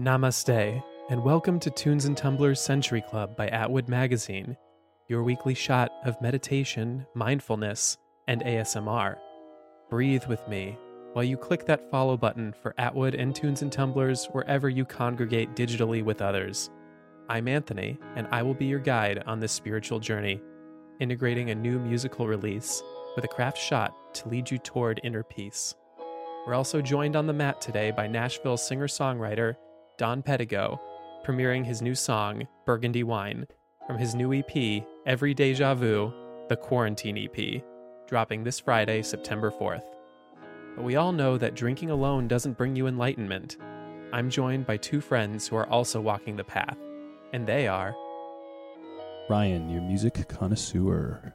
Namaste, and welcome to Tunes and Tumblers Century Club by Atwood Magazine, your weekly shot of meditation, mindfulness, and ASMR. Breathe with me while you click that follow button for Atwood and Tunes and Tumblers wherever you congregate digitally with others. I'm Anthony, and I will be your guide on this spiritual journey, integrating a new musical release with a craft shot to lead you toward inner peace. We're also joined on the mat today by Nashville singer songwriter Don Pedigo, premiering his new song, Burgundy Wine, from his new EP, Every Deja Vu, the Quarantine EP, dropping this Friday, September 4th. But we all know that drinking alone doesn't bring you enlightenment. I'm joined by two friends who are also walking the path, and they are Ryan, your music connoisseur.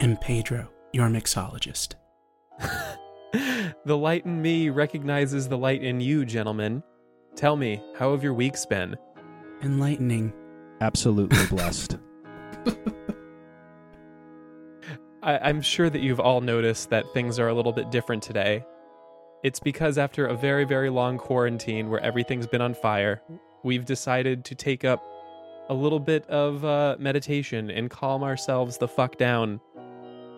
and Pedro, your mixologist. The light in me recognizes the light in you, gentlemen. Tell me, how have your weeks been? Enlightening. Absolutely blessed. I, I'm sure that you've all noticed that things are a little bit different today. It's because after a very, very long quarantine where everything's been on fire, we've decided to take up a little bit of uh, meditation and calm ourselves the fuck down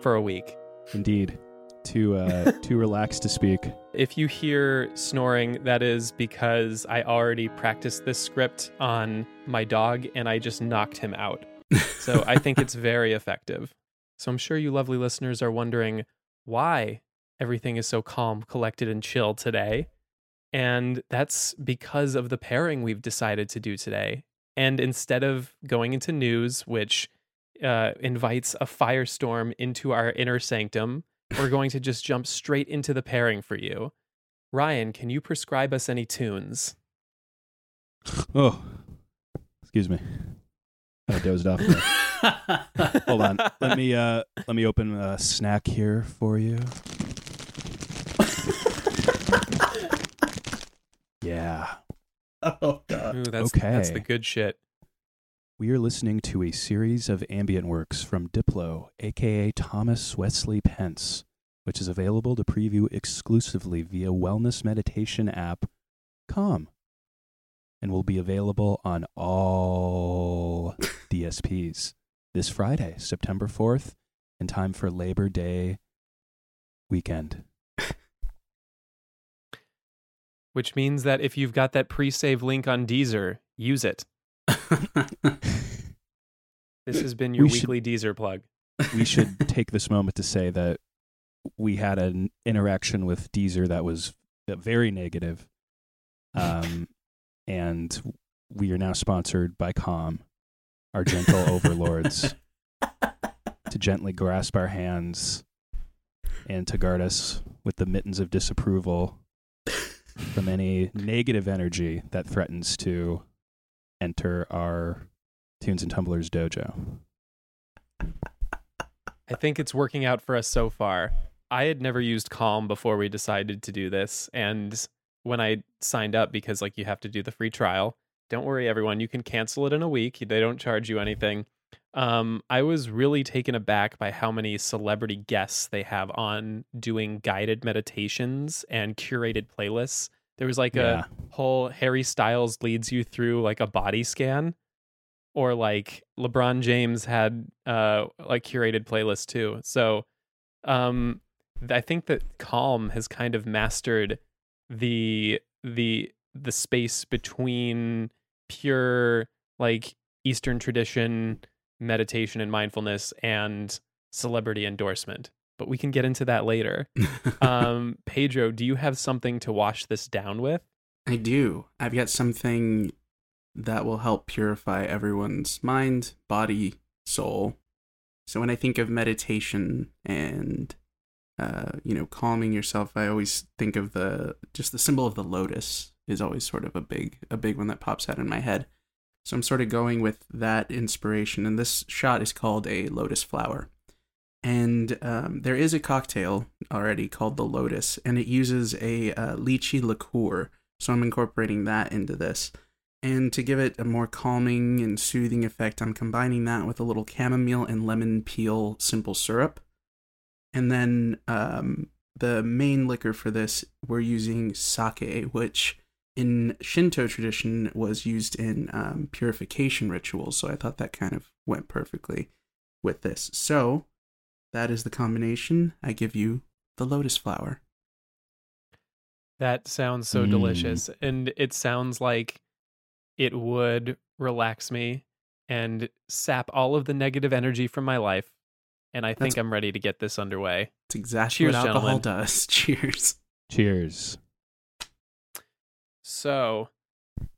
for a week. Indeed. Too uh too relaxed to speak. If you hear snoring, that is because I already practiced this script on my dog and I just knocked him out. So I think it's very effective. So I'm sure you lovely listeners are wondering why everything is so calm, collected, and chill today. And that's because of the pairing we've decided to do today. And instead of going into news, which uh, invites a firestorm into our inner sanctum, we're going to just jump straight into the pairing for you. Ryan, can you prescribe us any tunes? Oh. Excuse me. I dozed off. Hold on. Let me uh let me open a snack here for you. yeah. Oh god. Ooh, that's, that's the good shit. We are listening to a series of ambient works from Diplo, aka Thomas Wesley Pentz, which is available to preview exclusively via wellness meditation app Calm and will be available on all DSPs this Friday, September 4th, in time for Labor Day weekend. Which means that if you've got that pre save link on Deezer, use it. This has been your We should- weekly Deezer plug. we should take this moment to say that we had an interaction with Deezer that was very negative. Um, and we are now sponsored by Calm, our gentle overlords, to gently grasp our hands and to guard us with the mittens of disapproval from any negative energy that threatens to enter our Tunes and Tumblers dojo. I think it's working out for us so far. I had never used Calm before we decided to do this. And when I signed up, because like you have to do the free trial, don't worry, everyone, you can cancel it in a week. They don't charge you anything. Um, I was really taken aback by how many celebrity guests they have on doing guided meditations and curated playlists. There was like Yeah. a whole Harry Styles leads you through like a body scan, or like LeBron James had uh like curated playlists too. So, um, I think that Calm has kind of mastered the the the space between pure like Eastern tradition meditation and mindfulness and celebrity endorsement. But we can get into that later. Um, Pedro, do you have something to wash this down with? I do. I've got something that will help purify everyone's mind, body, soul. So when I think of meditation and uh, you know, calming yourself, I always think of the just the symbol of the lotus is always sort of a big a big one that pops out in my head. So I'm sort of going with that inspiration, and this shot is called a lotus flower. And um, there is a cocktail already called the Lotus, and it uses a uh, lychee liqueur. So I'm incorporating that into this. And to give it a more calming and soothing effect, I'm combining that with a little chamomile and lemon peel simple syrup. And then um, the main liquor for this, we're using sake, which in Shinto tradition was used in um, purification rituals. So I thought that kind of went perfectly with this. So that is the combination. I give you the lotus flower. That sounds so Mm. delicious. And it sounds like it would relax me and sap all of the negative energy from my life. And I think That's- I'm ready to get this underway. It's exactly Cheers, what alcohol gentlemen. does. Cheers. Cheers. So,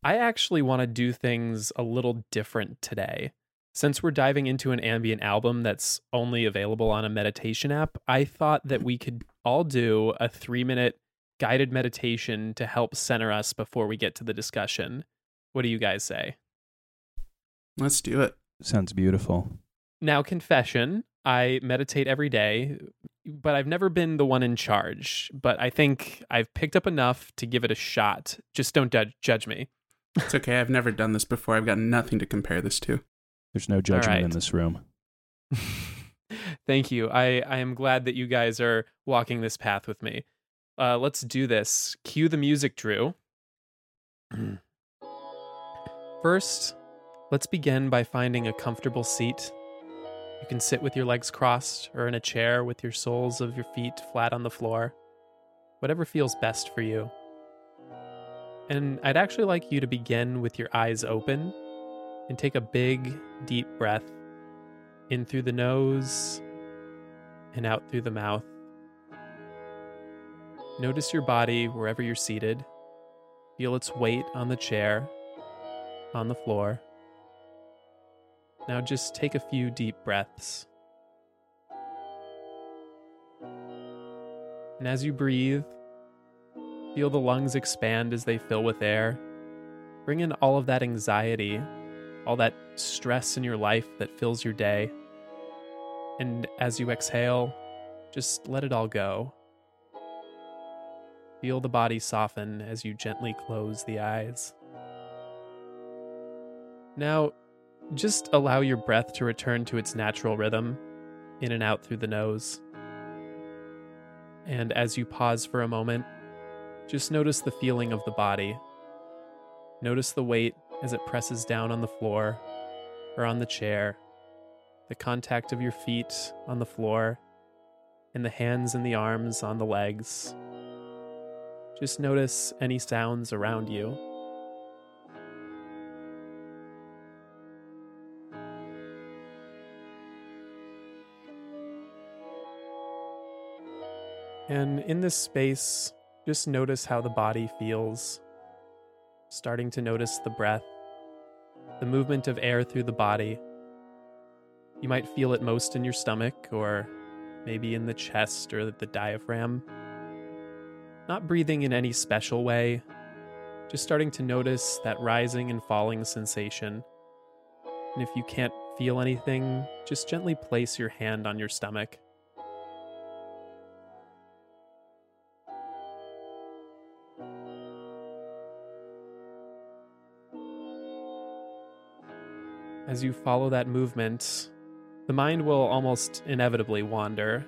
I actually want to do things a little different today. Since we're diving into an ambient album that's only available on a meditation app, I thought that we could all do a three minute guided meditation to help center us before we get to the discussion. What do you guys say? Let's do it. Sounds beautiful. Now, confession I meditate every day, but I've never been the one in charge. But I think I've picked up enough to give it a shot. Just don't judge, judge me. It's okay. I've never done this before. I've got nothing to compare this to. There's no judgment in this room. Thank you. I, I am glad that you guys are walking this path with me. Uh, let's do this. Cue the music, Drew. First, let's begin by finding a comfortable seat. You can sit with your legs crossed or in a chair with your soles of your feet flat on the floor. Whatever feels best for you. And I'd actually like you to begin with your eyes open and take a big, deep breath in through the nose and out through the mouth. Notice your body wherever you're seated. Feel its weight on the chair, on the floor. Now just take a few deep breaths. And as you breathe, feel the lungs expand as they fill with air. Bring in all of that anxiety, all that stress in your life that fills your day. And as you exhale, just let it all go. Feel the body soften as you gently close the eyes. Now, just allow your breath to return to its natural rhythm, in and out through the nose. And as you pause for a moment, just notice the feeling of the body. Notice the weight as it presses down on the floor or on the chair, the contact of your feet on the floor, and the hands and the arms on the legs. Just notice any sounds around you. And in this space, just notice how the body feels. Starting to notice the breath, the movement of air through the body. You might feel it most in your stomach or maybe in the chest or the diaphragm. Not breathing in any special way, just starting to notice that rising and falling sensation. And if you can't feel anything, just gently place your hand on your stomach. As you follow that movement, the mind will almost inevitably wander.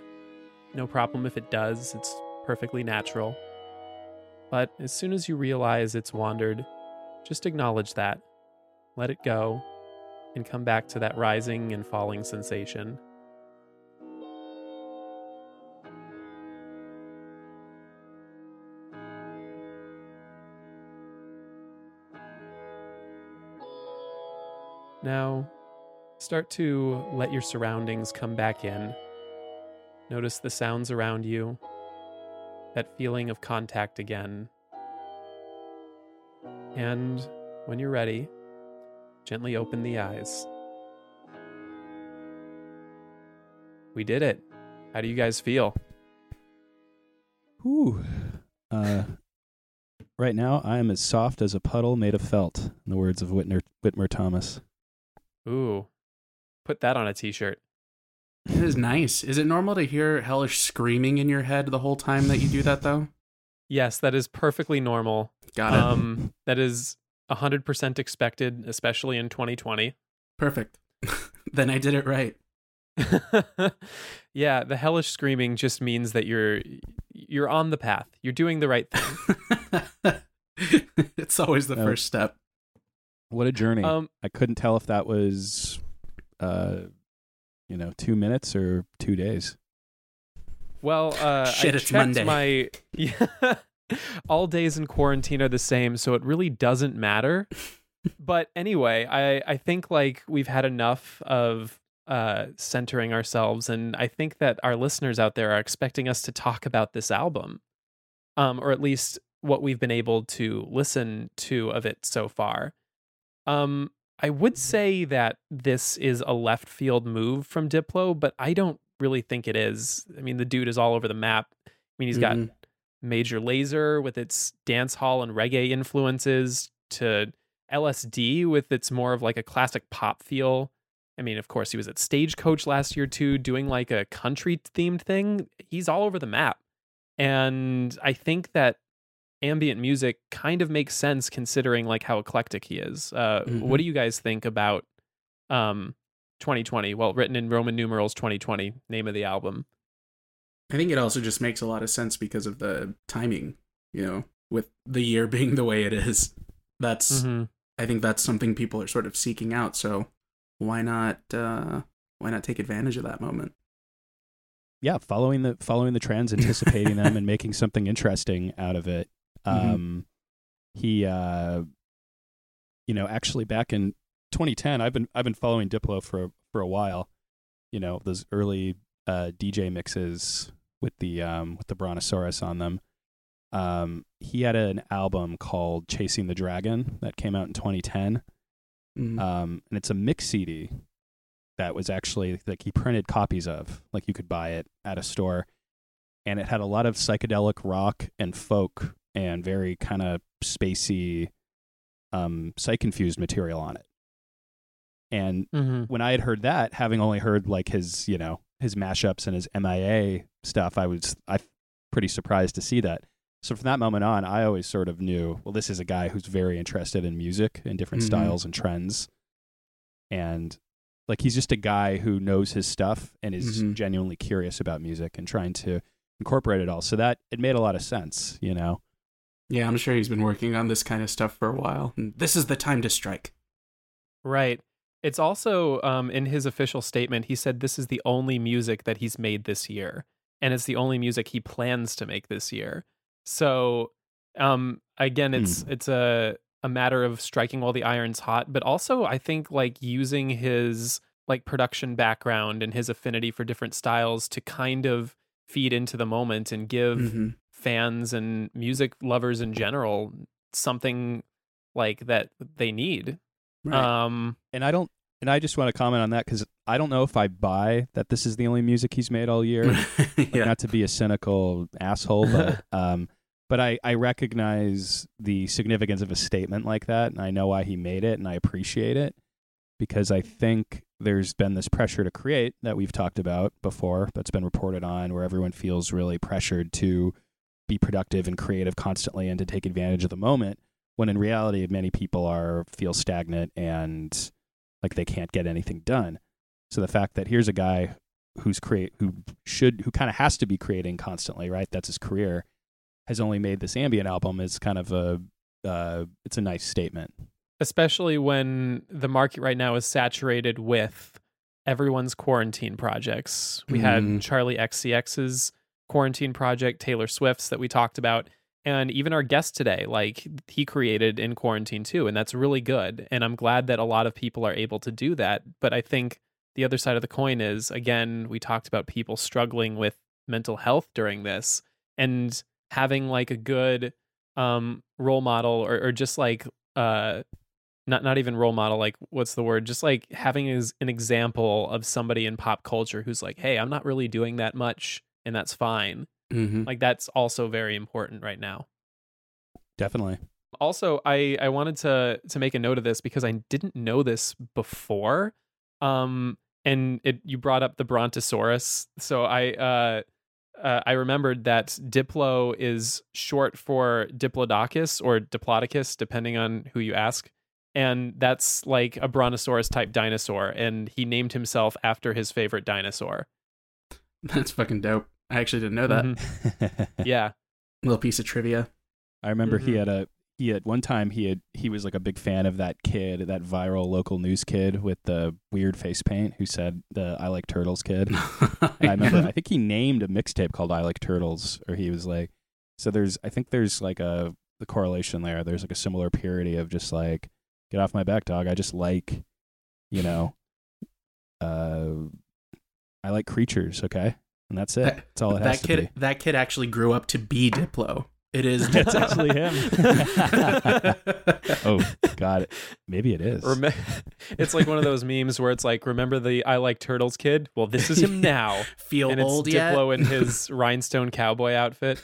No problem if it does, it's perfectly natural. But as soon as you realize it's wandered, just acknowledge that. Let it go, and come back to that rising and falling sensation. Now, start to let your surroundings come back in. Notice the sounds around you, that feeling of contact again. And when you're ready, gently open the eyes. We did it. How do you guys feel? Whew. Uh, right now, I am as soft as a puddle made of felt, in the words of Whitner, Whitmer Thomas. Ooh, put that on a t shirt. It is nice. Is it normal to hear hellish screaming in your head the whole time that you do that, though? Yes, that is perfectly normal. Got it. Um, that is 100% expected, especially in 2020. Perfect. then I did it right. yeah, the hellish screaming just means that you're you're on the path. You're doing the right thing. it's always the No. first step. What a journey. Um, I couldn't tell if that was, uh, you know, two minutes or two days. well, uh, Shit, I it's checked Monday. My yeah, all days in quarantine are the same, so it really doesn't matter. but anyway, I I think like we've had enough of uh centering ourselves and I think that our listeners out there are expecting us to talk about this album. Um or at least what we've been able to listen to of it so far. Um I would say that this is a left field move from Diplo, but I don't really think it is. I mean, the dude is all over the map. I mean, he's got Mhm. Major Lazer with its dance hall and reggae influences to LSD with its more of like a classic pop feel. I mean, of course, he was at Stagecoach last year too, doing like a country themed thing. He's all over the map. And I think that ambient music kind of makes sense considering like how eclectic he is. Uh, Mhm. What do you guys think about um, 2020? Well, written in Roman numerals 2020, name of the album. I think it also just makes a lot of sense because of the timing, you know, with the year being the way it is. That's Mhm. I think that's something people are sort of seeking out, so why not uh why not take advantage of that moment? Yeah, following the following the trends, anticipating them, and making something interesting out of it. Mhm. Um, he, uh, you know, actually back in 2010, I've been I've been following Diplo for for a while. You know, those early uh, DJ mixes with the um, with the Brontosaurus on them. Um, he had an album called Chasing the Dragon that came out in 2010 Mhm. um, and it's a mix CD that was actually like he printed copies of, like you could buy it at a store, and it had a lot of psychedelic rock and folk and very kind of spacey, um, psych confused material on it. And Mhm. when I had heard that, having only heard like his, you know, his mashups and his MIA stuff, I was I pretty surprised to see that. So from that moment on, I always sort of knew, well, this is a guy who's very interested in music and different Mhm. styles and trends. And like he's just a guy who knows his stuff and is Mhm. genuinely curious about music and trying to incorporate it all. So that it made a lot of sense, you know. Yeah, I'm sure he's been working on this kind of stuff for a while. This is the time to strike. Right. It's also um, in his official statement, he said this is the only music that he's made this year, and it's the only music he plans to make this year. So, um, again, it's it's a a matter of striking while the iron's hot, but also I think like using his like production background and his affinity for different styles to kind of feed into the moment and give Mhm. Fans and music lovers in general something like that they need. Right. Um, And I don't and I just want to comment on that cuz I don't know if I buy that this is the only music he's made all year. like, not to be a cynical asshole, but um, but I I recognize the significance of a statement like that, and I know why he made it, and I appreciate it because I think there's been this pressure to create that we've talked about before, that's been reported on, where everyone feels really pressured to be productive and creative constantly and to take advantage of the moment, when in reality, many people are feel stagnant and like they can't get anything done. So the fact that here's a guy who's create who should who kind of has to be creating constantly, right? That's his career, has only made this ambient album is kind of a uh, it's a nice statement. especially when the market right now is saturated with everyone's quarantine projects. We had Mm. Charli XCX's quarantine project, Taylor Swift's that we talked about, and even our guest today, like he created in quarantine too, and that's really good. And I'm glad that a lot of people are able to do that. But I think the other side of the coin is again, we talked about people struggling with mental health during this and having like a good um role model or, or just like uh not not even role model like what's the word just like having as an example of somebody in pop culture who's like hey i'm not really doing that much and that's fine Mm-hmm. like that's also very important right now Definitely. also i i wanted to to make a note of this because i didn't know this before um and it you brought up the brontosaurus so i uh uh, I remembered that Diplo is short for Diplodocus or Diplodocus, depending on who you ask. And that's like a brontosaurus type dinosaur. And he named himself after his favorite dinosaur. That's fucking dope. I actually didn't know that. Mhm. Yeah. Little piece of trivia. I remember he Mhm. had a he at one time he had he was like a big fan of that kid, that viral local news kid with the weird face paint who said the I like turtles kid. I remember I think he named a mixtape called I Like Turtles, or he was like so there's I think there's like a the correlation there. There's like a similar purity of just like, get off my back, dog. I just like, you know, uh I like creatures, okay? And that's it. That- That's all it that has to kid be. that kid actually grew up to be Diplo. It is It's actually him. oh God, maybe it is. Rem- it's like one of those memes where it's like, remember the I like turtles kid? Well, this is him now. Feel and it's old yet? Diplo in his rhinestone cowboy outfit.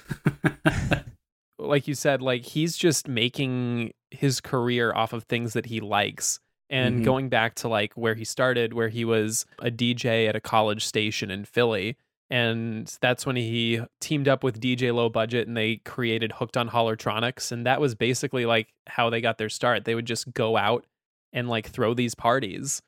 like you said, like he's just making his career off of things that he likes. And Mhm. going back to like where he started, where he was a DJ at a college station in Philly. And that's when he teamed up with DJ Low Budget and they created Hooked on Hollertronix. And that was basically like how they got their start. They would just go out and like throw these parties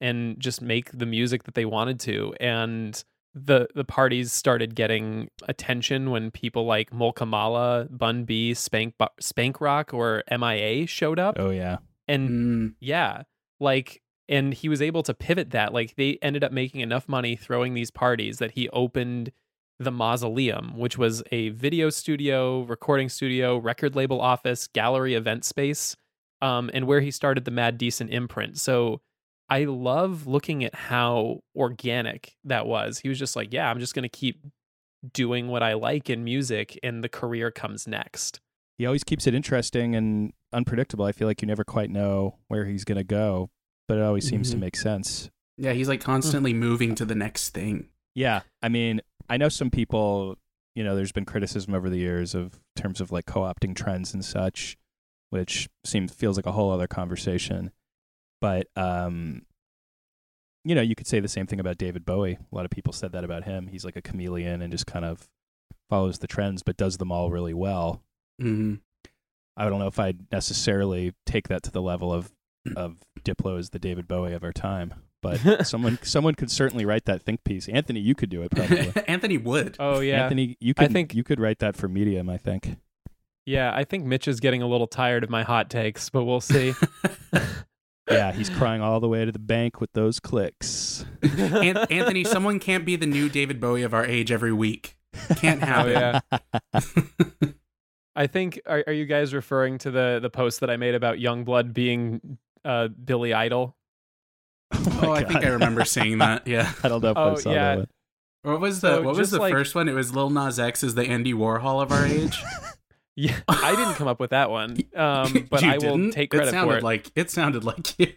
and just make the music that they wanted to. And the the parties started getting attention when people like Molkamala, Bun B, Spank Spank Rock, or MIA showed up. oh yeah. And Mm, yeah, like, and he was able to pivot that. Like, they ended up making enough money throwing these parties that he opened the Mausoleum, which was a video studio, recording studio, record label office, gallery event space, um, and where he started the Mad Decent imprint. So I love looking at how organic that was. He was just like, yeah, I'm just going to keep doing what I like in music, and the career comes next. He always keeps it interesting and unpredictable. I feel like you never quite know where he's gonna go, but it always seems to Mhm. make sense. yeah, he's like constantly moving to the next thing. Yeah, I mean, I know some people. You know, there's been criticism over the years of terms of like co-opting trends and such, which seems feels like a whole other conversation. But um, you know, you could say the same thing about David Bowie. A lot of people said that about him. He's like a chameleon and just kind of follows the trends, but does them all really well. hmm I don't know if I'd necessarily take that to the level of Hmm. of Diplo as the David Bowie of our time, but someone someone could certainly write that think piece. Anthony, you could do it probably. Anthony would. Oh yeah, Anthony, you could I could think- you could write that for Medium. I think. yeah. I think Mitch is getting a little tired of my hot takes, but we'll see. Yeah, he's crying all the way to the bank with those clicks. An- Anthony, someone can't be the new David Bowie of our age every week. Can't Oh happen. yeah. I think are, are you guys referring to the the post that I made about Yungblud being uh, Billy Idol? Oh, oh, I think I remember seeing that. Yeah. I don't know if Oh, I saw yeah. that. What was the So What was the like- first one? It was Lil Nas X is the Andy Warhol of our age. Yeah, I didn't come up with that one, um, but You I will didn't? take credit it sounded for it. Like it sounded like you.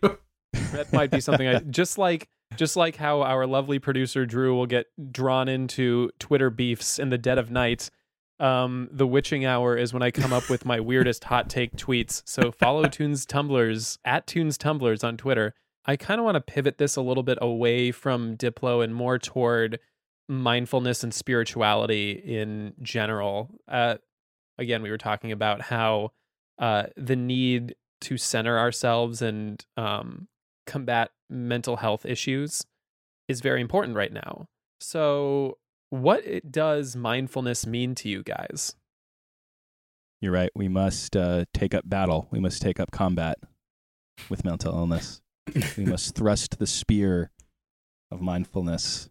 that might be something I just like just like how our lovely producer Drew will get drawn into Twitter beefs in the dead of night. Um, the witching hour is when I come up with my weirdest hot take tweets. So follow Tunes Tumblers at Tunes Tumblers on Twitter. I kind of want to pivot this a little bit away from Diplo and more toward mindfulness and spirituality in general. Uh, again, we were talking about how uh, the need to center ourselves and um, combat mental health issues is very important right now. So, what it does mindfulness mean to you guys? You're right. We must uh, take up battle. We must take up combat with mental illness. we must thrust the spear of mindfulness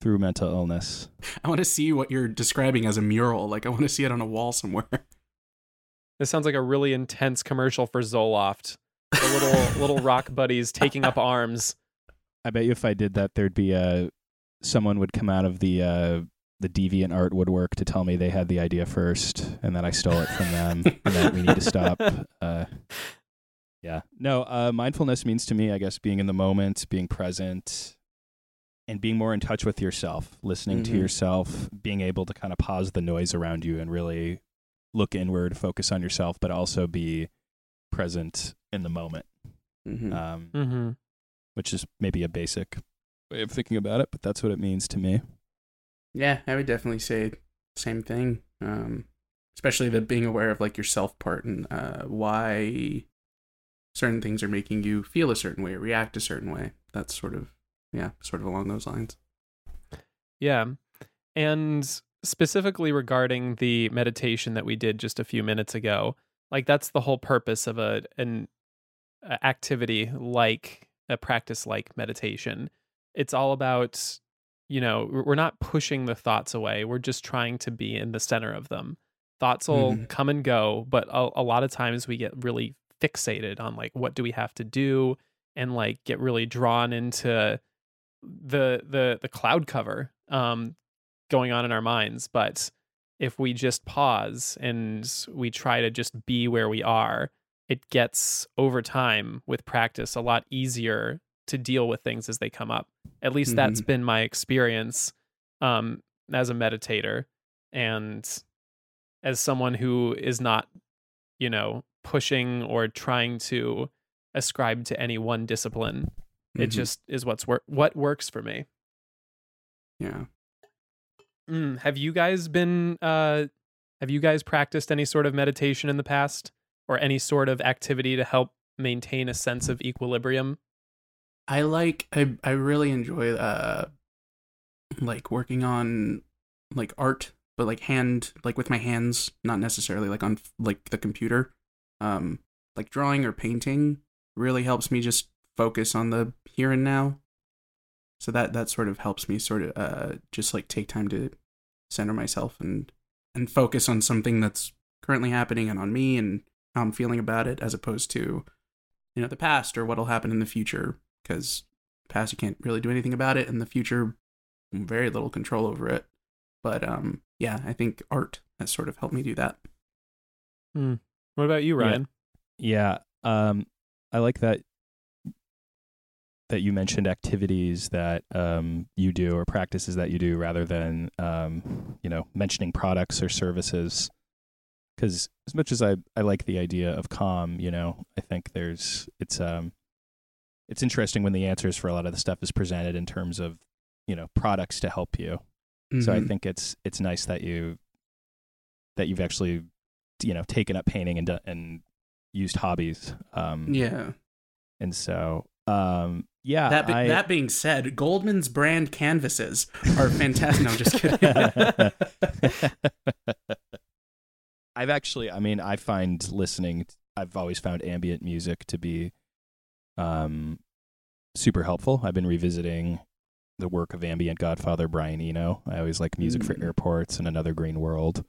through mental illness. I want to see what you're describing as a mural. Like I want to see it on a wall somewhere. This sounds like a really intense commercial for Zoloft. The little little rock buddies taking up arms. I bet you if I did that, there'd be a someone would come out of the uh, the deviant art woodwork to tell me they had the idea first, and that I stole it from them, and that we need to stop. Uh, yeah, no. Uh, mindfulness means to me, I guess, being in the moment, being present, and being more in touch with yourself, listening to Mhm. yourself, being able to kind of pause the noise around you and really look inward, focus on yourself, but also be present in the moment. Mhm. Um, Mm-hmm. which is maybe a basic way of thinking about it, but that's what it means to me. Yeah, I would definitely say same thing. Um, especially the being aware of like your self part and uh, why certain things are making you feel a certain way, or react a certain way. That's sort of yeah, sort of along those lines. Yeah. And specifically regarding the meditation that we did just a few minutes ago, like that's the whole purpose of a an activity like a practice like meditation. It's all about, you know, we're not pushing the thoughts away. We're just trying to be in the center of them. Thoughts will Mhm. come and go, but a, a lot of times we get really fixated on like what do we have to do and like get really drawn into the the the cloud cover um going on in our minds but if we just pause and we try to just be where we are it gets over time with practice a lot easier to deal with things as they come up at least that's Mhm. been my experience um as a meditator and as someone who is not you know pushing or trying to ascribe to any one discipline it Mhm. just is what's wor- what works for me yeah. Mm, have you guys been uh have you guys practiced any sort of meditation in the past or any sort of activity to help maintain a sense of equilibrium? I like I I really enjoy uh like working on like art but like hand like with my hands not necessarily like on like the computer. Um like drawing or painting really helps me just focus on the here and now. So that that sort of helps me sort of uh just like take time to center myself and and focus on something that's currently happening and on me and how I'm feeling about it as opposed to you know the past or what'll happen in the future because past you can't really do anything about it and the future very little control over it but um yeah i think art has sort of helped me do that What about you, Yeah. Ryan? Yeah, um, I like that that you mentioned activities that um, you do or practices that you do rather than um, you know mentioning products or services. Because as much as I, I like the idea of calm, you know, I think there's it's um it's interesting when the answers for a lot of the stuff is presented in terms of you know products to help you. So I Mhm. think it's it's nice that you that you've actually you know taken up painting and and used hobbies. Um, yeah And so um, yeah, that be- I, that being said goldman's brand canvases are fantastic no i'm just kidding I've actually, I mean, I find listening. I've always found ambient music to be um, super helpful. I've been revisiting the work of ambient godfather Brian Eno. I always like music for Mm. airports and Another Green World.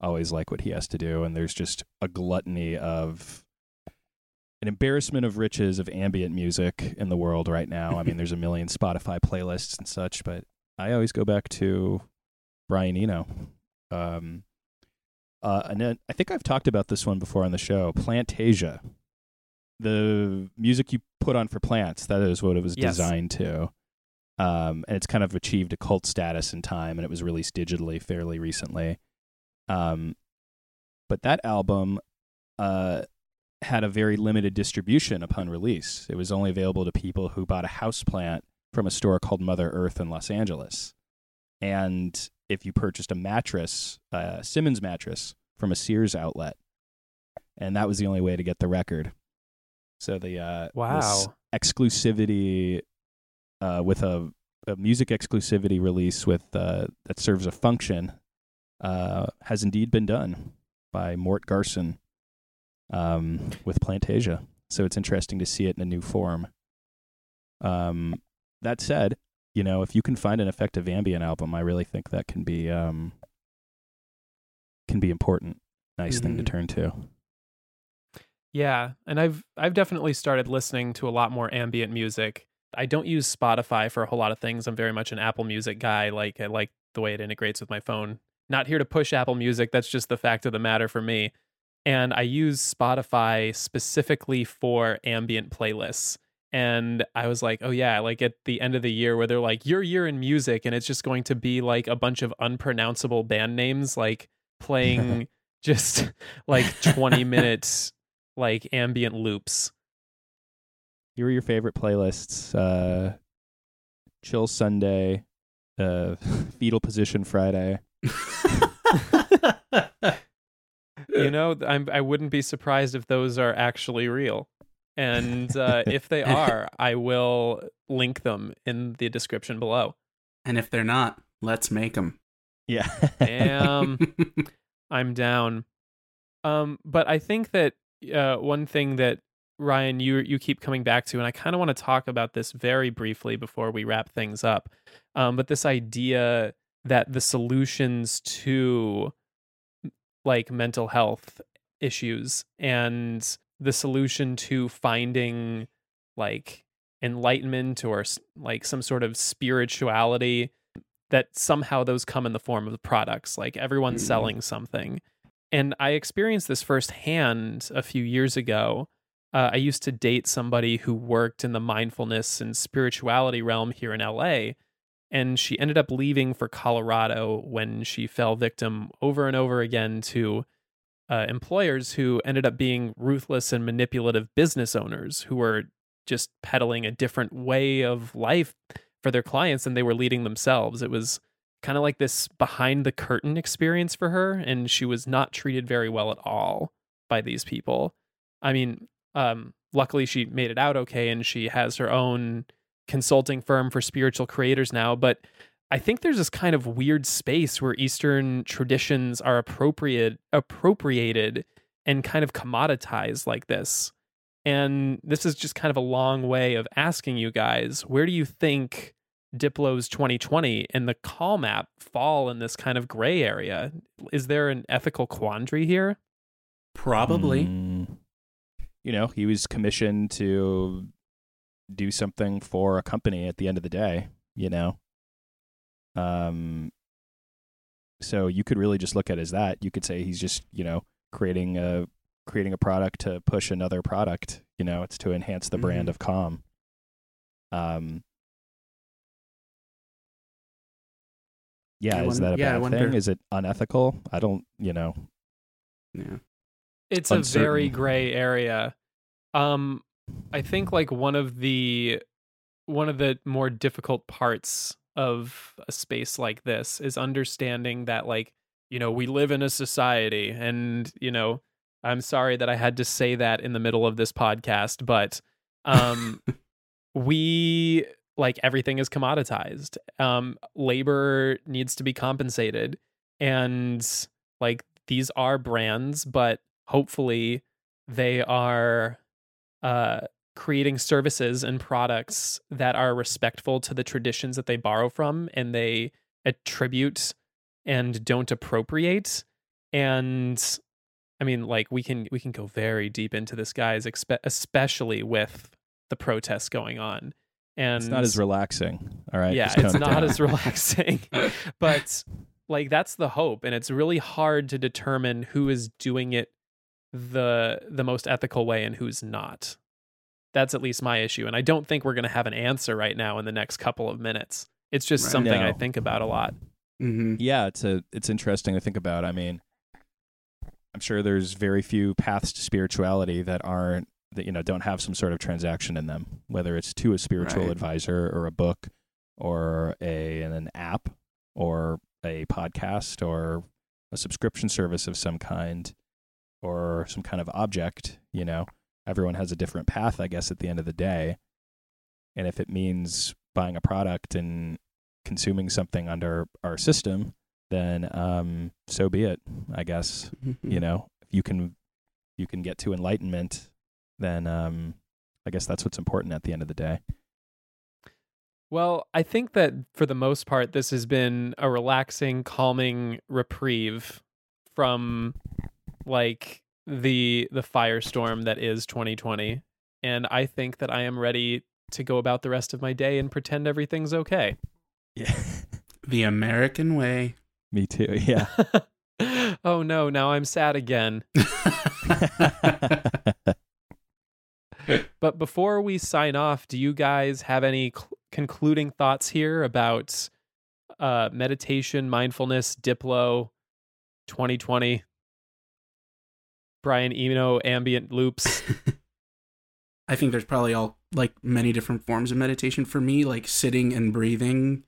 Always like what he has to do, and there's just a gluttony of an embarrassment of riches of ambient music in the world right now. I mean, there's a million Spotify playlists and such, but I always go back to Brian Eno. Um, uh, and then I think I've talked about this one before on the show. Plantasia, the music you put on for plants. That is what it was Yes. designed to. Um, and it's kind of achieved a cult status in time, and it was released digitally fairly recently. Um, but that album uh, had a very limited distribution upon release. It was only available to people who bought a house plant from a store called Mother Earth in Los Angeles. And if you purchased a mattress, a Simmons mattress from a Sears outlet, and that was the only way to get the record. So the uh, Wow. exclusivity uh, with a, a music exclusivity release with uh, that serves a function uh, has indeed been done by Mort Garson um, with Plantasia. So it's interesting to see it in a new form. Um, that said, you know, if you can find an effective ambient album, I really think that can be um, can be important. Nice thing to Mhm. turn to. Yeah, and I've I've definitely started listening to a lot more ambient music. I don't use Spotify for a whole lot of things. I'm very much an Apple Music guy. Like I like the way it integrates with my phone. Not here to push Apple Music. That's just the fact of the matter for me. And I use Spotify specifically for ambient playlists. And I was like, oh yeah, like at the end of the year where they're like, your year in music, and it's just going to be like a bunch of unpronounceable band names, like playing just like 20 minutes like ambient loops. Here are your favorite playlists: uh, Chill Sunday, uh, Fetal Position Friday. you know, I'm, I wouldn't be surprised if those are actually real. And uh, if they are, I will link them in the description below. and if they're not, let's make them. Yeah. Damn. I'm down. Um, but I think that uh, one thing that Ryan, you you keep coming back to, and I kind of want to talk about this very briefly before we wrap things up. Um, but this idea that the solutions to like mental health issues and the solution to finding like enlightenment or like some sort of spirituality that somehow those come in the form of products like everyone's Mhm. selling something and i experienced this firsthand a few years ago uh, i used to date somebody who worked in the mindfulness and spirituality realm here in la and she ended up leaving for colorado when she fell victim over and over again to uh, employers who ended up being ruthless and manipulative business owners who were just peddling a different way of life for their clients than they were leading themselves. It was kind of like this behind the curtain experience for her, and she was not treated very well at all by these people. I mean, um, luckily she made it out okay, and she has her own consulting firm for spiritual creators now. But I think there's this kind of weird space where Eastern traditions are appropriate appropriated and kind of commoditized like this. And this is just kind of a long way of asking you guys, where do you think Diplo's 2020 and the Calm app fall in this kind of gray area? Is there an ethical quandary here? Probably. Mm. you know, he was commissioned to do something for a company at the end of the day, you know. Um so you could really just look at it as that. You could say he's just, you know, creating a creating a product to push another product, you know, it's to enhance the brand Mhm. of Calm. Um Yeah, I is won- that a yeah, bad thing? Is it unethical? I don't, you know. Yeah. It's a very gray area. Um I think like one of the one of the more difficult parts of a space like this is understanding that like you know we live in a society and you know I'm sorry that I had to say that in the middle of this podcast but um we like everything is commoditized. Um labor needs to be compensated and like these are brands but hopefully they are uh creating services and products that are respectful to the traditions that they borrow from and they attribute and don't appropriate. And i mean like we can we can go very deep into this guys especially with the protests going on and It's not as relaxing. All right. yeah it's it not down. as relaxing but like that's the hope and it's really hard to determine who is doing it the the most ethical way and who's not that's at least my issue and i don't think we're going to have an answer right now in the next couple of minutes it's just Right. something i think about a lot hmm yeah, it's a it's interesting to think about. I mean, I'm sure there's very few paths to spirituality that aren't that you know don't have some sort of transaction in them, whether it's to a spiritual Right. advisor or a book or a an app or a podcast or a subscription service of some kind or some kind of object, you know. everyone has a different path, I guess, at the end of the day. And if it means buying a product and consuming something under our system, then um, so be it. I guess you know if you can you can get to enlightenment, then um, I guess that's what's important at the end of the day. Well, I think that for the most part, this has been a relaxing, calming reprieve from like the the firestorm that is 2020, and I think that I am ready to go about the rest of my day and pretend everything's okay. Yeah, The American way. me too. Yeah. oh no, now I'm sad again. But before we sign off, do you guys have any cl- concluding thoughts here about uh, meditation, mindfulness, Diplo, 2020, Brian Eno, ambient loops? I think there's probably all like many different forms of meditation. For me, like sitting and breathing,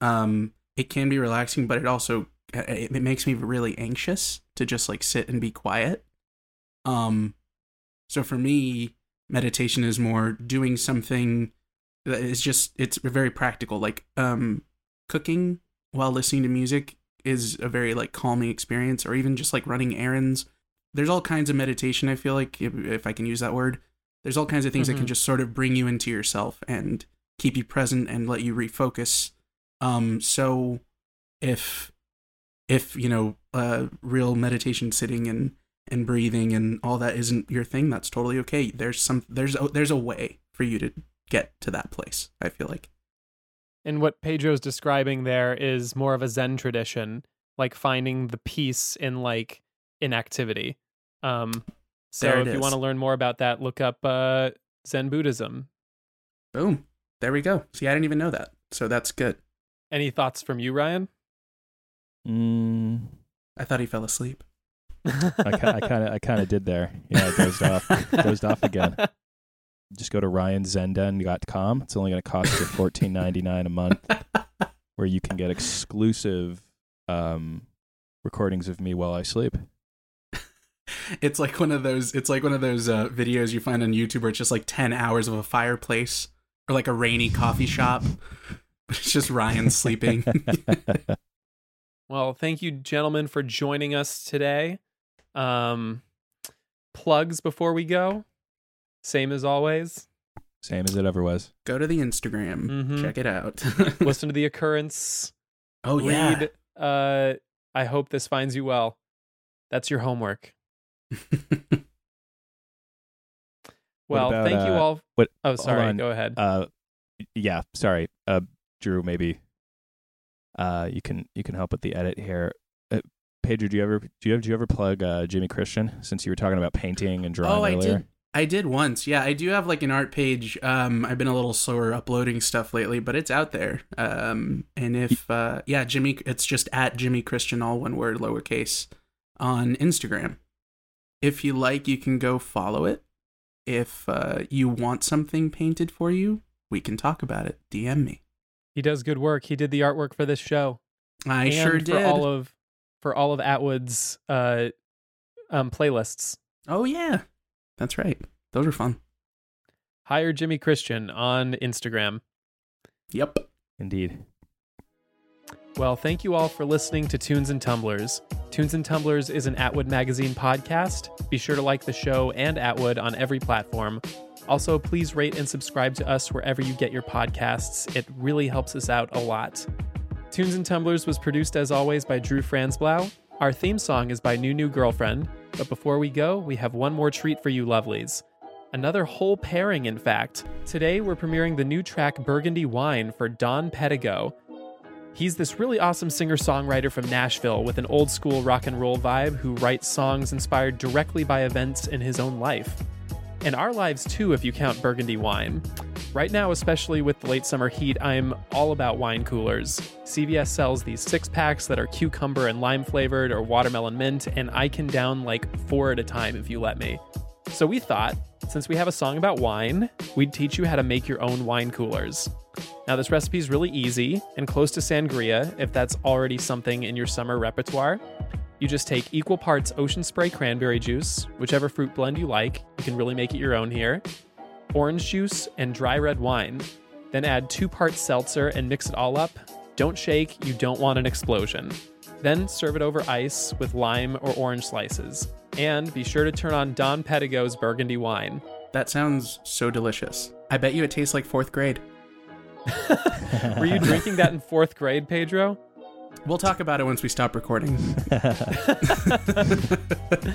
um, it can be relaxing, but it also it, it makes me really anxious to just like sit and be quiet. Um, so for me, meditation is more doing something that is just it's very practical. Like um, cooking while listening to music is a very like calming experience, or even just like running errands. There's all kinds of meditation. I feel like if, if I can use that word there's all kinds of things that can Mhm. just sort of bring you into yourself and keep you present and let you refocus um so if if you know uh real meditation sitting and and breathing and all that isn't your thing that's totally okay. There's some there's a, there's a way for you to get to that place i feel like. And what Pedro's describing there is more of a Zen tradition, like finding the peace in like inactivity. Um, so There if it you want to learn more about that, look up uh, Zen Buddhism. boom. There we go. See i didn't even know that. So that's good. Any thoughts from you, Ryan? mm, i thought he fell asleep I kind of I kind of did there. Yeah, it dozed off. Dozed off again. Just go to ryanzenden.com. It's only going to cost you fourteen ninety nine a month, where you can get exclusive um, recordings of me while I sleep. it's like one of those it's like one of those uh, videos you find on youtube where it's just like 10 hours of a fireplace or like a rainy coffee shop it's just ryan sleeping Well, thank you, gentlemen, for joining us today. Um, plugs before we go. Same as always. Same as it ever was. go to the instagram Mhm. check it out Listen to the occurrence. oh yeah Uh, I hope this finds you well. That's your homework. Well, about, thank you uh, all. what- Oh, sorry. on. Go ahead. Uh, yeah. Sorry, uh, Drew. Maybe uh, you can you can help with the edit here. Pedro, do you ever do you ever do you ever plug uh, Jimmy Christian since you were talking about painting and drawing oh i earlier? did i did once. Yeah i do have like an art page. Um i've been a little slower uploading stuff lately but it's out there. Um and if uh yeah jimmy it's just at jimmy christian all one word lowercase on instagram. If you like you can go follow it. If uh, you want something painted for you we can talk about it. Dm me. He does good work. He did the artwork for this show. i and sure for did. all of for all of Atwood's uh um playlists. oh yeah that's right those are fun Hire Jimmy Christian on Instagram. yep Indeed. Well, thank you all for listening to Tunes and Tumblers. Tunes and Tumblers is an Atwood Magazine podcast. Be sure to like the show and Atwood on every platform. Also, please rate and subscribe to us wherever you get your podcasts. It really helps us out a lot. Tunes and Tumblers was produced as always by Drew Franzblau. Our theme song is by New New Girlfriend. But before we go, we have one more treat for you lovelies. Another whole pairing, in fact. Today, we're premiering the new track Burgundy Wine for Don Pedigo. He's this really awesome singer songwriter from Nashville with an old school rock and roll vibe who writes songs inspired directly by events in his own life. And our lives too, if you count Burgundy wine. Right now, especially with the late summer heat, I'm all about wine coolers. CVS sells these six packs that are cucumber and lime flavored or watermelon mint, and I can down like four at a time if you let me. So we thought, since we have a song about wine, we'd teach you how to make your own wine coolers. Now, this recipe is really easy and close to sangria if that's already something in your summer repertoire. You just take equal parts ocean spray cranberry juice, whichever fruit blend you like. You can really make it your own here. Orange juice and dry red wine. Then add two parts seltzer and mix it all up. Don't shake, you don't want an explosion. Then serve it over ice with lime or orange slices. And be sure to turn on Don Pedigo's burgundy wine. That sounds so delicious. I bet you it tastes like fourth grade. Were you drinking that in fourth grade, Pedro? We'll talk about it once we stop recording.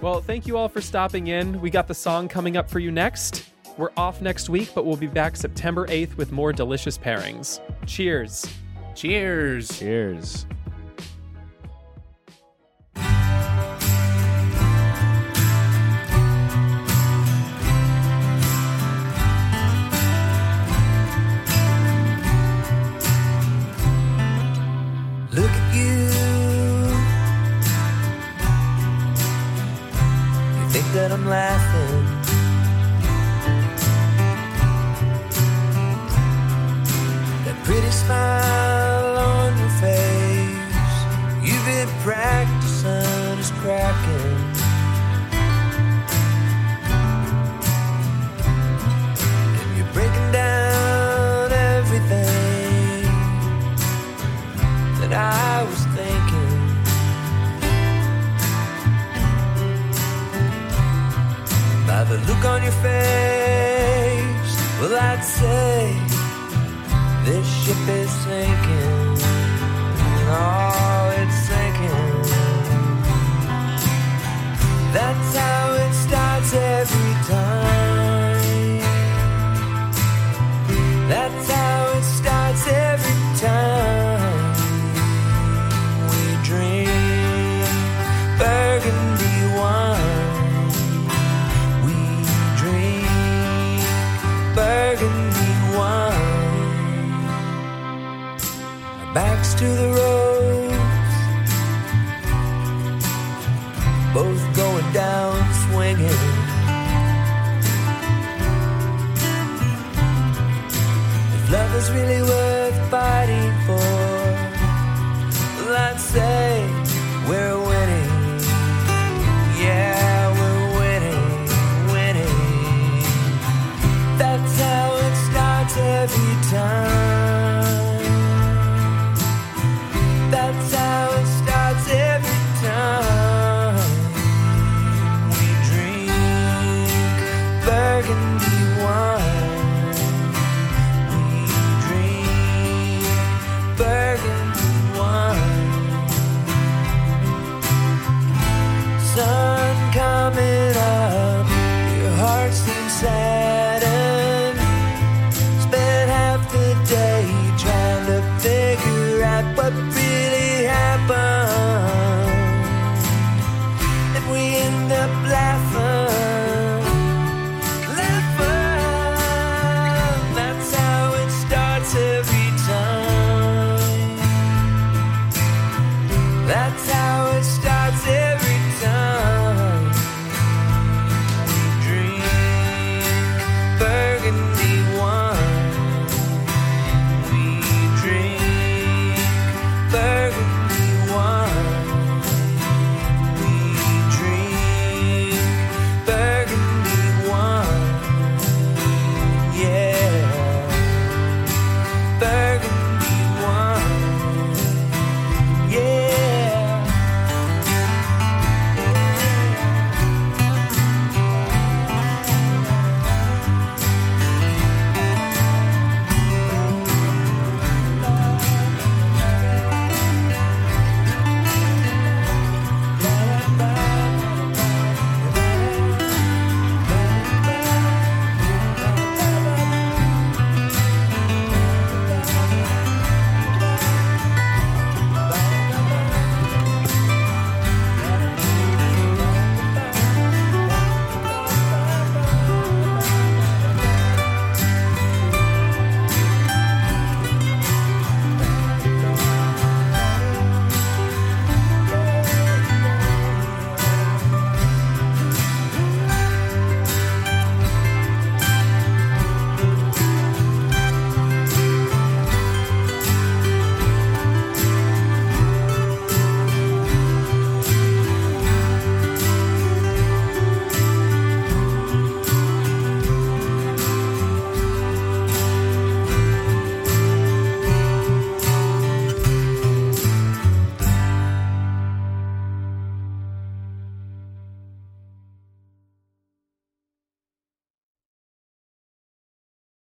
Well, thank you all for stopping in. We got the song coming up for you next. We're off next week, but we'll be back September 8th with more delicious pairings. Cheers. Cheers. Cheers. Think I'm laughing. Your face, well, I'd say this ship is